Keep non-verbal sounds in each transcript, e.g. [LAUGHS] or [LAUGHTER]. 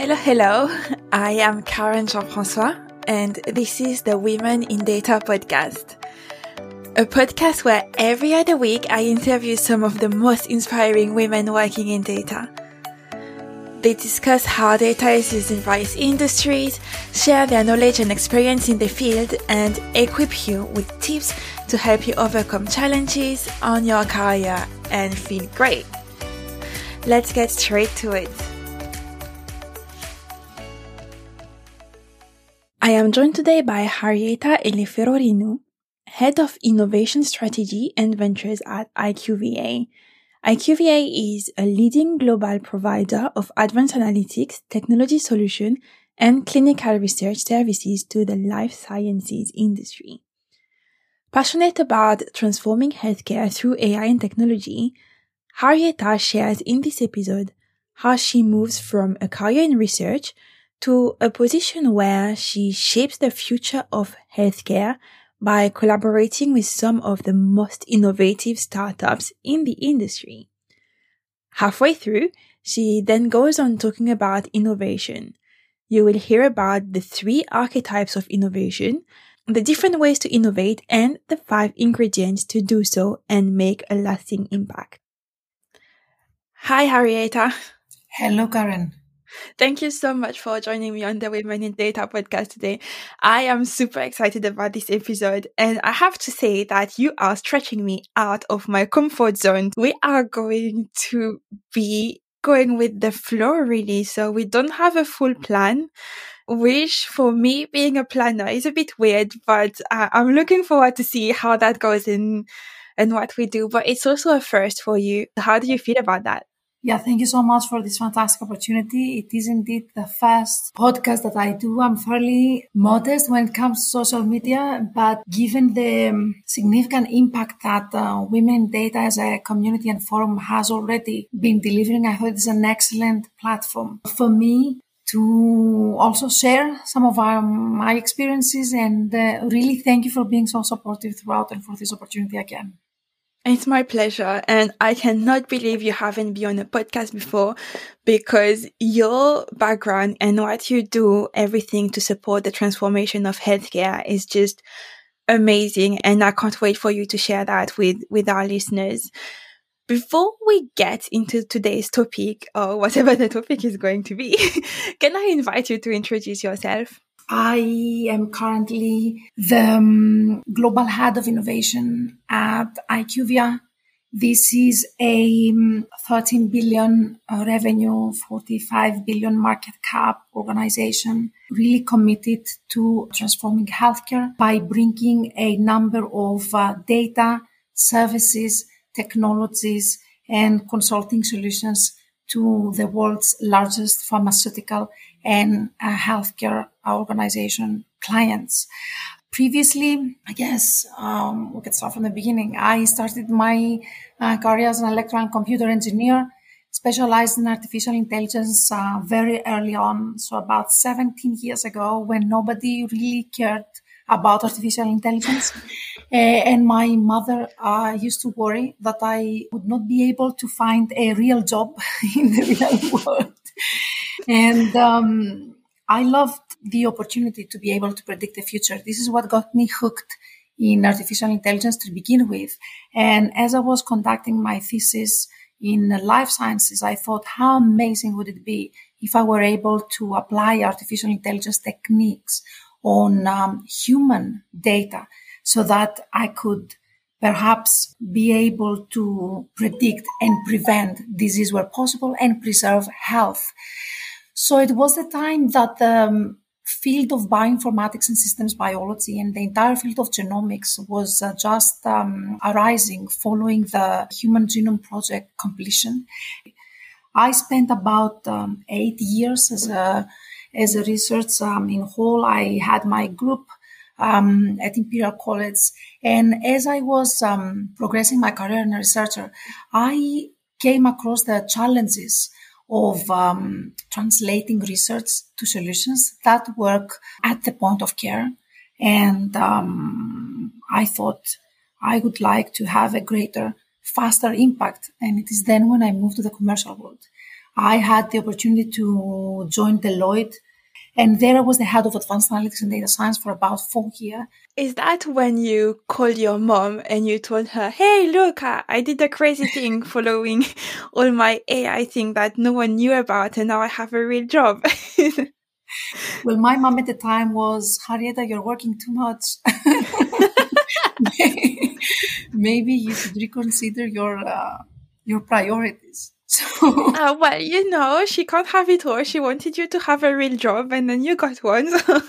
Hello, hello. I am Karen Jean-François and this is the Women in Data podcast. A podcast where every other week I interview some of the most inspiring women working in data. They discuss how data is used in various industries, share their knowledge and experience in the field, and equip you with tips to help you overcome challenges on your career and feel great. Let's get straight to it. I am joined today by Harrieta Eleftherohorinou, Head of Innovation Strategy and Ventures at IQVIA. IQVIA is a leading global provider of advanced analytics, technology solution, and clinical research services to the life sciences industry. Passionate about transforming healthcare through AI and technology, Harrieta shares in this episode how she moves from a career in research to a position where she shapes the future of healthcare by collaborating with some of the most innovative startups in the industry. Halfway through, she then goes on talking about innovation. You will hear about the three archetypes of innovation, the different ways to innovate, and the five ingredients to do so and make a lasting impact. Hi, Harrieta. Hello, Karen. Thank you so much for joining me on the Women in Data podcast today. I am super excited about this episode, and I have to say that you are stretching me out of my comfort zone. We are going to be going with the flow, really. So we don't have a full plan. Which for me, being a planner is a bit weird, but uh, I'm looking forward to see how that goes in and what we do. But it's also a first for you. How do you feel about that? Yeah, thank you so much for this fantastic opportunity. It is indeed the first podcast that I do. I'm fairly modest when it comes to social media, but given the um, significant impact that uh, Women Data as a community and forum has already been delivering, I thought it's an excellent platform for me to also share some of our, my experiences and uh, really thank you for being so supportive throughout and for this opportunity again. It's my pleasure. And I cannot believe you haven't been on a podcast before because your background and what you do, everything to support the transformation of healthcare is just amazing. And I can't wait for you to share that with, with our listeners. Before we get into today's topic or whatever the topic is going to be, [LAUGHS] can I invite you to introduce yourself? I am currently the um, global head of innovation at IQVIA. This is a um, 13 billion uh, revenue, 45 billion market cap organization, really committed to transforming healthcare by bringing a number of uh, data, services, technologies, and consulting solutions to the world's largest pharmaceutical and uh, healthcare organization clients. Previously, I guess um, we could start from the beginning. I started my uh, career as an electrical and computer engineer, specialized in artificial intelligence uh, very early on. So about 17 years ago, when nobody really cared about artificial intelligence. [LAUGHS] Uh, and my mother uh, used to worry that I would not be able to find a real job [LAUGHS] in the real world. And um, I loved the opportunity to be able to predict the future. This is what got me hooked in artificial intelligence to begin with. And as I was conducting my thesis in life sciences, I thought, how amazing would it be if I were able to apply artificial intelligence techniques on um, human data so that I could perhaps be able to predict and prevent disease where possible and preserve health. So it was the time that the um, field of bioinformatics and systems biology and the entire field of genomics was uh, just um, arising following the Human Genome Project completion. I spent about um, eight years as a as a research um, in whole. I had my group um, at Imperial College, and as I was um, progressing my career as a researcher, I came across the challenges of um, translating research to solutions that work at the point of care. And um, I thought I would like to have a greater, faster impact. And it is then when I moved to the commercial world. I had the opportunity to join Deloitte and there I was the head of advanced analytics and data science for about four years. Is that when you called your mom and you told her, Hey, look, I did a crazy thing [LAUGHS] following all my AI thing that no one knew about and now I have a real job? [LAUGHS] well, my mom at the time was, Harrietta, you're working too much. [LAUGHS] Maybe you should reconsider your, uh, your priorities. So, [LAUGHS] uh, well, [LAUGHS] you know, she can't have it all. She wanted you to have a real job, and then you got one. So.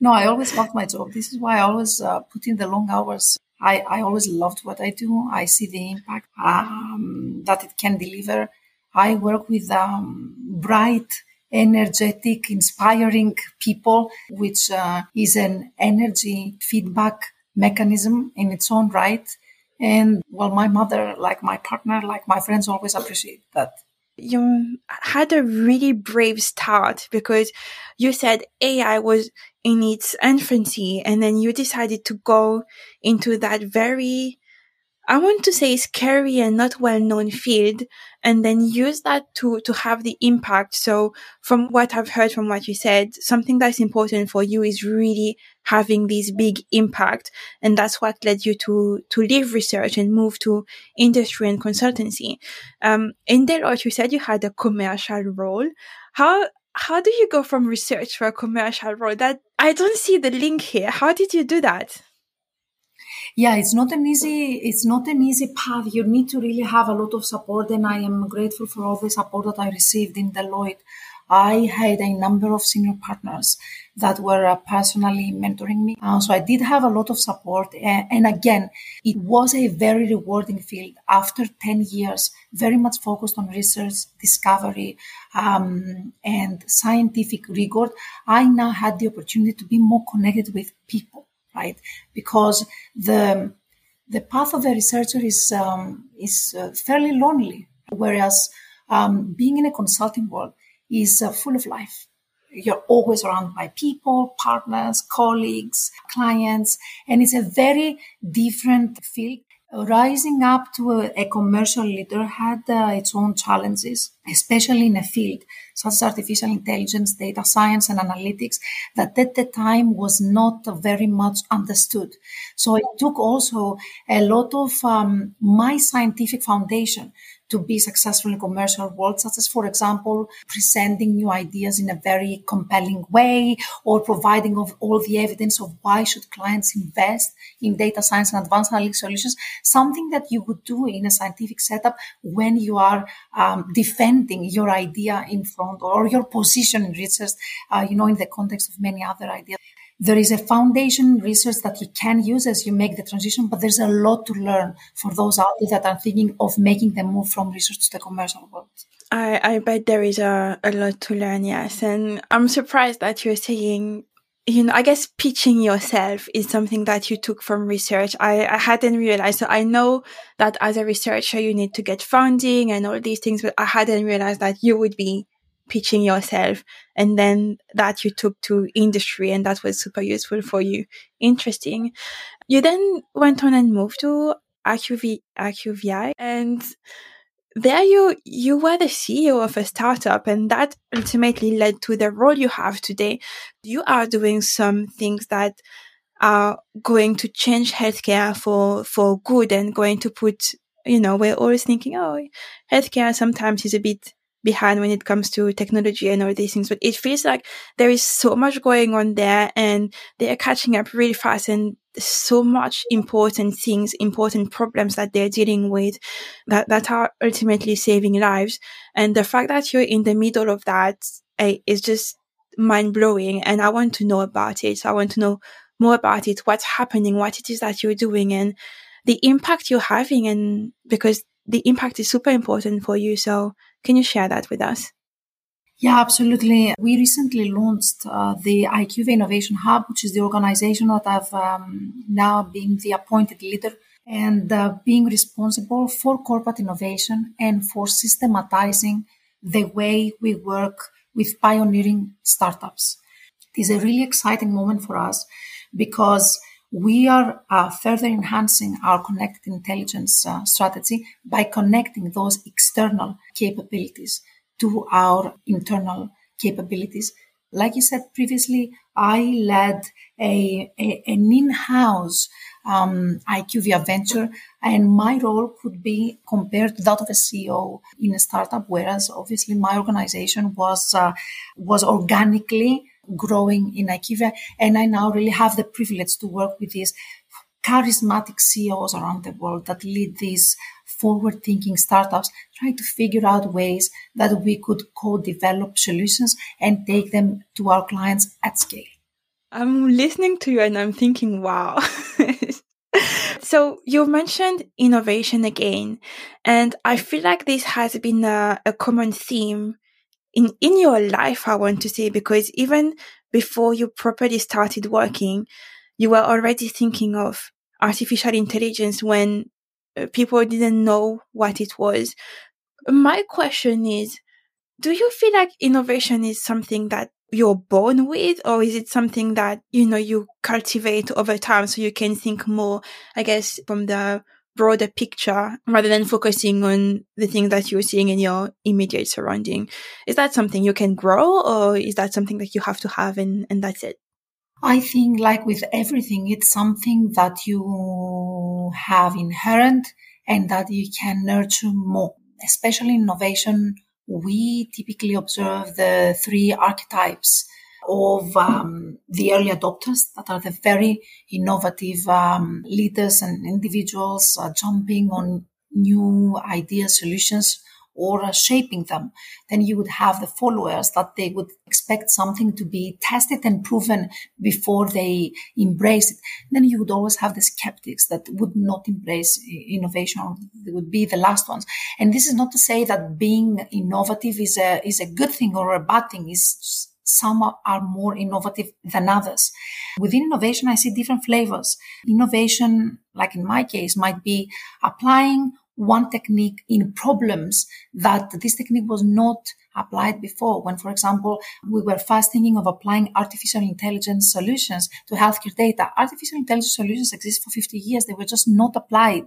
no, I always loved my job. This is why I always uh, put in the long hours. I, I always loved what I do. I see the impact um, that it can deliver. I work with um, bright, energetic, inspiring people, which uh, is an energy feedback mechanism in its own right. And well, my mother, like my partner, like my friends always appreciate that. You had a really brave start because you said AI was in its infancy and then you decided to go into that very I want to say scary and not well known field and then use that to, to have the impact. So from what I've heard from what you said, something that's important for you is really having this big impact. And that's what led you to, to leave research and move to industry and consultancy. Um, in Deloitte, you said you had a commercial role. How, how do you go from research to a commercial role? That I don't see the link here. How did you do that? Yeah, it's not an easy, it's not an easy path. You need to really have a lot of support, and I am grateful for all the support that I received in Deloitte. I had a number of senior partners that were uh, personally mentoring me. Uh, so I did have a lot of support. And, and, again, it was a very rewarding field. After 10 years, very much focused on research, discovery, um, and scientific rigor, I now had the opportunity to be more connected with people right? Because the the path of a researcher is um, is uh, fairly lonely, whereas um, being in a consulting world is uh, full of life. You're always around by people, partners, colleagues, clients, and it's a very different field rising up to a, a commercial leader had uh, its own challenges, especially in a field such as artificial intelligence, data science, and analytics that at the time was not very much understood. So it took also a lot of um, my scientific foundation to be successful in commercial world, such as, for example, presenting new ideas in a very compelling way or providing of all the evidence of why should clients invest in data science and advanced analytics solutions, something that you would do in a scientific setup when you are um, defending your idea in front or your position in research, uh, you know, in the context of many other ideas. There is a foundation research that you can use as you make the transition, but there's a lot to learn for those out there that are thinking of making the move from research to the commercial world. I, I bet there is a, a lot to learn, yes. And I'm surprised that you're saying, you know, I guess pitching yourself is something that you took from research. I, I hadn't realized. So I know that as a researcher, you need to get funding and all these things, but I hadn't realized that you would be pitching yourself and then that you took to industry and that was super useful for you. Interesting. You then went on and moved to IQV, IQVI and there you, you were the CEO of a startup and that ultimately led to the role you have today. You are doing some things that are going to change healthcare for, for good and going to put, you know, we're always thinking, oh, healthcare sometimes is a bit behind when it comes to technology and all these things. But it feels like there is so much going on there and they are catching up really fast and so much important things, important problems that they're dealing with that, that are ultimately saving lives. And the fact that you're in the middle of that uh, just mind blowing. And I want to know about it. I want to know more about it, what's happening, what it is that you're doing and the impact you're having. And because the impact is super important for you. So can you share that with us? Yeah, absolutely. We recently launched uh, the IQVIA Innovation Hub, which is the organization that I've um, now been the appointed leader and uh, being responsible for corporate innovation and for systematizing the way we work with pioneering startups. It is a really exciting moment for us because we are uh, further enhancing our connected intelligence uh, strategy by connecting those external capabilities to our internal capabilities. Like you said previously, I led a, a an in-house um, IQVIA venture, and my role could be compared to that of a CEO in a startup. Whereas obviously my organization was uh, was organically growing in IQVIA, and I now really have the privilege to work with these charismatic CEOs around the world that lead these forward thinking startups, trying to figure out ways that we could co develop solutions and take them to our clients at scale. I'm listening to you and I'm thinking, wow. [LAUGHS] so you mentioned innovation again, and I feel like this has been a, a common theme in, in your life, I want to say, because even before you properly started working, you were already thinking of artificial intelligence when uh, people didn't know what it was. My question is, do you feel like innovation is something that you're born with or is it something that, you know, you cultivate over time so you can think more, I guess, from the broader picture rather than focusing on the things that you're seeing in your immediate surrounding? Is that something you can grow or is that something that you have to have and, and that's it? I think, like with everything, it's something that you have inherent and that you can nurture more. Especially innovation, we typically observe the three archetypes of um, the early adopters that are the very innovative um, leaders and individuals uh, jumping on new ideas, solutions or uh, shaping them, then you would have the followers that they would expect something to be tested and proven before they embrace it. Then you would always have the skeptics that would not embrace innovation. They would be the last ones. And this is not to say that being innovative is a, is a good thing or a bad thing. Is some are more innovative than others. Within innovation, I see different flavors. Innovation, like in my case, might be applying one technique in problems that this technique was not applied before. When, for example, we were first thinking of applying artificial intelligence solutions to healthcare data. Artificial intelligence solutions exist for 50 years. They were just not applied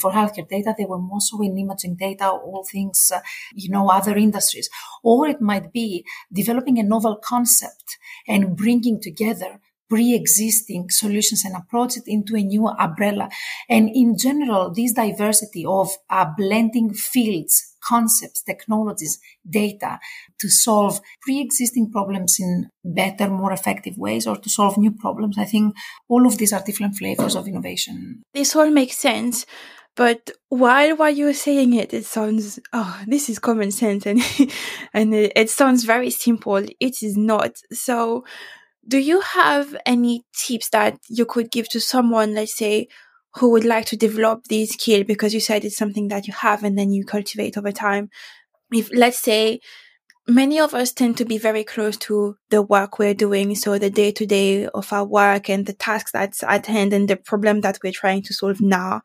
for healthcare data. They were more so in imaging data, all things, uh, you know, other industries. Or it might be developing a novel concept and bringing together pre-existing solutions and approach it into a new umbrella. And in general, this diversity of uh, blending fields, concepts, technologies, data to solve pre-existing problems in better, more effective ways or to solve new problems. I think all of these are different flavors of innovation. This all makes sense. But while while you were saying it, it sounds oh, this is common sense, and [LAUGHS] and it, it sounds very simple. It is not. So, do you have any tips that you could give to someone, let's say, who would like to develop this skill? Because you said it's something that you have and then you cultivate over time. If, let's say, many of us tend to be very close to the work we're doing. So the day to day of our work and the tasks that's at hand and the problem that we're trying to solve now.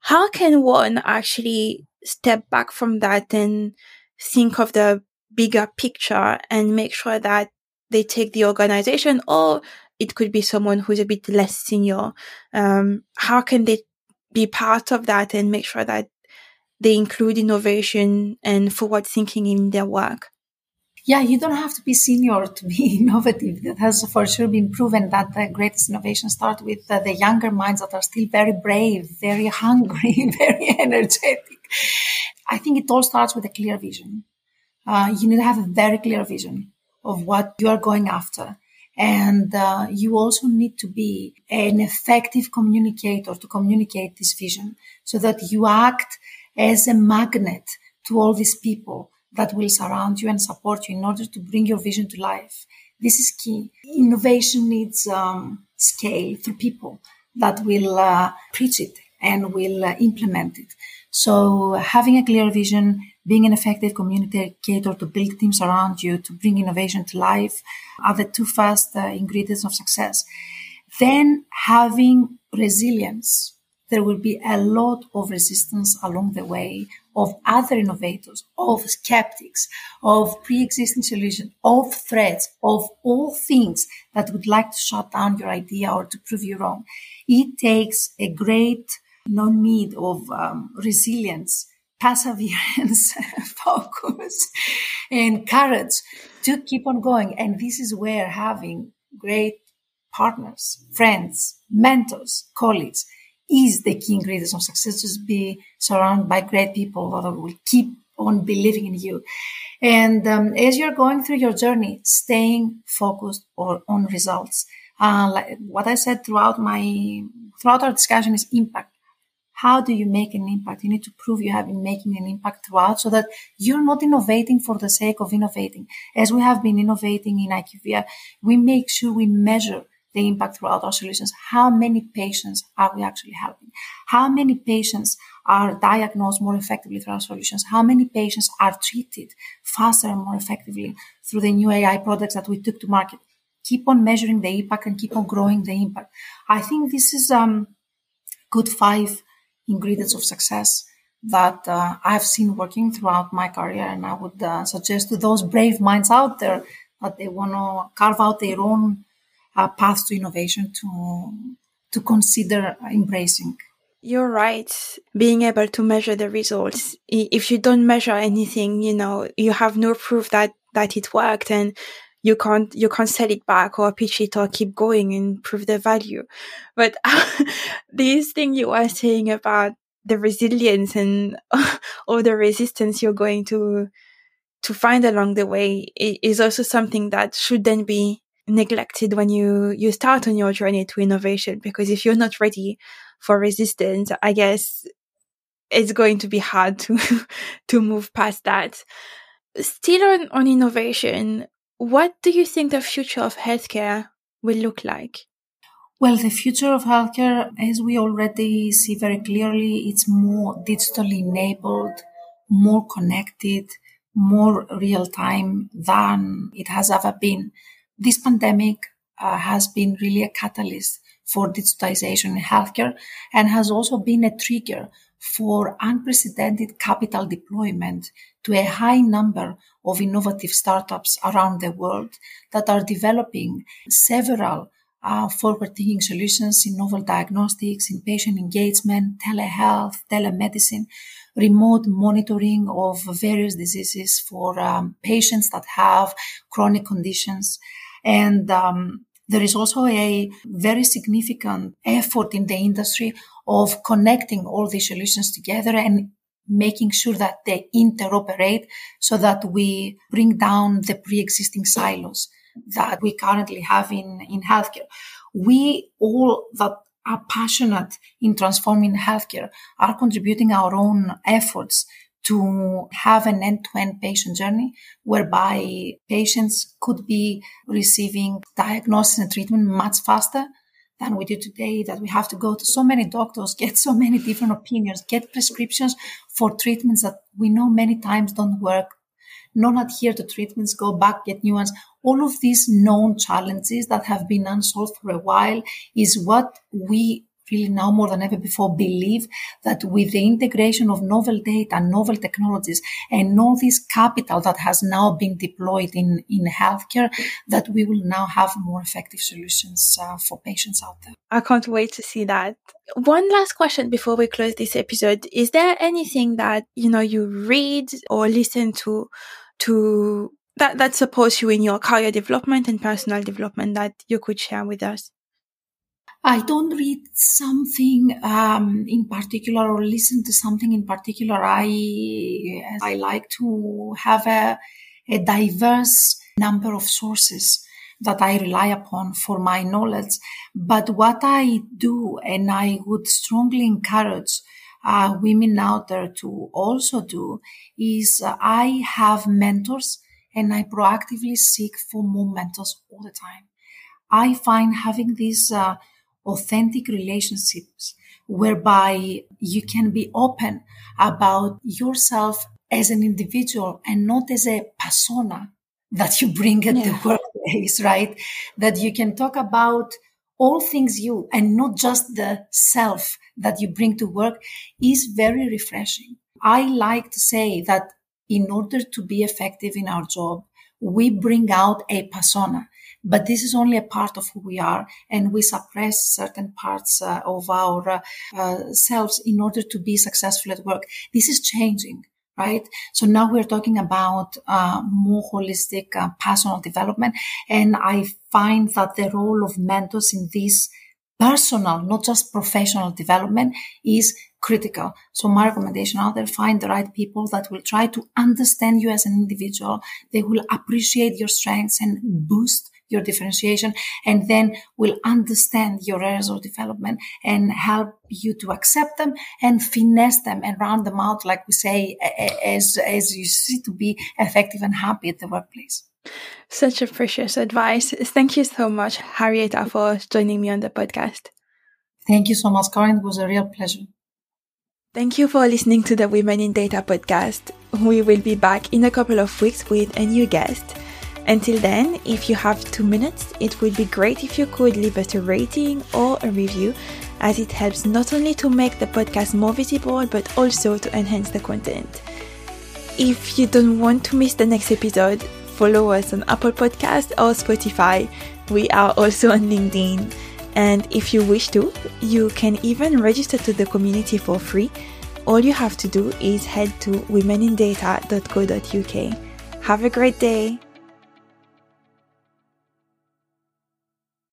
How can one actually step back from that and think of the bigger picture and make sure that they take the organization or it could be someone who's a bit less senior. Um, how can they be part of that and make sure that they include innovation and forward thinking in their work? Yeah, you don't have to be senior to be [LAUGHS] innovative. That has for sure been proven that the greatest innovation start with uh, the younger minds that are still very brave, very [LAUGHS] hungry, very [LAUGHS] energetic. I think it all starts with a clear vision. Uh, you need to have a very clear vision of what you are going after. And uh, you also need to be an effective communicator to communicate this vision so that you act as a magnet to all these people that will surround you and support you in order to bring your vision to life. This is key. Innovation needs um, scale through people that will uh, preach it and will uh, implement it. So having a clear vision, being an effective communicator to build teams around you, to bring innovation to life are the two first uh, ingredients of success. Then having resilience. There will be a lot of resistance along the way of other innovators, of skeptics, of pre-existing solutions, of threats, of all things that would like to shut down your idea or to prove you wrong. It takes a great no need of um, resilience, perseverance, [LAUGHS] focus, and courage to keep on going. And this is where having great partners, friends, mentors, colleagues is the key ingredient of success. Just be surrounded by great people that will keep on believing in you. And um, as you're going through your journey, staying focused or on results. Uh, like what I said throughout my throughout our discussion is impact. How do you make an impact? You need to prove you have been making an impact throughout so that you're not innovating for the sake of innovating. As we have been innovating in IQVIA, we make sure we measure the impact throughout our solutions. How many patients are we actually helping? How many patients are diagnosed more effectively through our solutions? How many patients are treated faster and more effectively through the new AI products that we took to market? Keep on measuring the impact and keep on growing the impact. I think this is um, good five ingredients of success that uh, I've seen working throughout my career, and I would uh, suggest to those brave minds out there that they want to carve out their own uh, path to innovation to to consider embracing. You're right. Being able to measure the results. If you don't measure anything, you know, you have no proof that that it worked, and you can't you can't sell it back or pitch it or keep going and prove the value. But [LAUGHS] this thing you were saying about the resilience and [LAUGHS] all the resistance you're going to to find along the way is also something that should then be neglected when you you start on your journey to innovation because if you're not ready for resistance i guess it's going to be hard to [LAUGHS] to move past that still on on innovation what do you think the future of healthcare will look like? Well, the future of healthcare, as we already see very clearly, it's more digitally enabled, more connected, more real time than it has ever been. This pandemic uh, has been really a catalyst for digitization in healthcare and has also been a trigger for unprecedented capital deployment to a high number of innovative startups around the world that are developing several uh, forward-thinking solutions in novel diagnostics, in patient engagement, telehealth, telemedicine, remote monitoring of various diseases for um, patients that have chronic conditions. And um, there is also a very significant effort in the industry of connecting all these solutions together and making sure that they interoperate so that we bring down the pre-existing silos that we currently have in, in healthcare. We all that are passionate in transforming healthcare are contributing our own efforts to have an end-to-end patient journey whereby patients could be receiving diagnosis and treatment much faster than we do today that we have to go to so many doctors get so many different opinions get prescriptions for treatments that we know many times don't work. Not adhere to treatments go back get new ones. All of these known challenges that have been unsolved for a while is what we really now more than ever before believe that with the integration of novel data, novel technologies, and all this capital that has now been deployed in, in healthcare, that we will now have more effective solutions uh, for patients out there. I can't wait to see that. One last question before we close this episode. Is there anything that, you know, you read or listen to, to that, that supports you in your career development and personal development that you could share with us? I don't read something um, in particular or listen to something in particular. I I like to have a, a diverse number of sources that I rely upon for my knowledge. But what I do, and I would strongly encourage uh, women out there to also do, is uh, I have mentors and I proactively seek for more mentors all the time. I find having these uh, authentic relationships whereby you can be open about yourself as an individual and not as a persona that you bring at yeah. the workplace, right? That you can talk about all things you and not just the self that you bring to work is very refreshing. I like to say that in order to be effective in our job, we bring out a persona. But this is only a part of who we are, and we suppress certain parts uh, of our uh, selves in order to be successful at work. This is changing. right? So now we're talking about uh, more holistic uh, personal development. And I find that the role of mentors in this personal, not just professional development is critical. So my recommendation out there, find the right people that will try to understand you as an individual. They will appreciate your strengths and boost your differentiation and then will understand your areas of development and help you to accept them and finesse them and round them out, like we say, as, as you see to be effective and happy at the workplace. Such a precious advice. Thank you so much, Harrieta, for joining me on the podcast. Thank you so much, Karen. It was a real pleasure. Thank you for listening to the Women in Data podcast. We will be back in a couple of weeks with a new guest. Until then, if you have two minutes, it would be great if you could leave us a rating or a review, as it helps not only to make the podcast more visible, but also to enhance the content. If you don't want to miss the next episode, follow us on Apple Podcast or Spotify. We are also on LinkedIn. And if you wish to, you can even register to the community for free. All you have to do is head to womenindata.co.uk. Have a great day.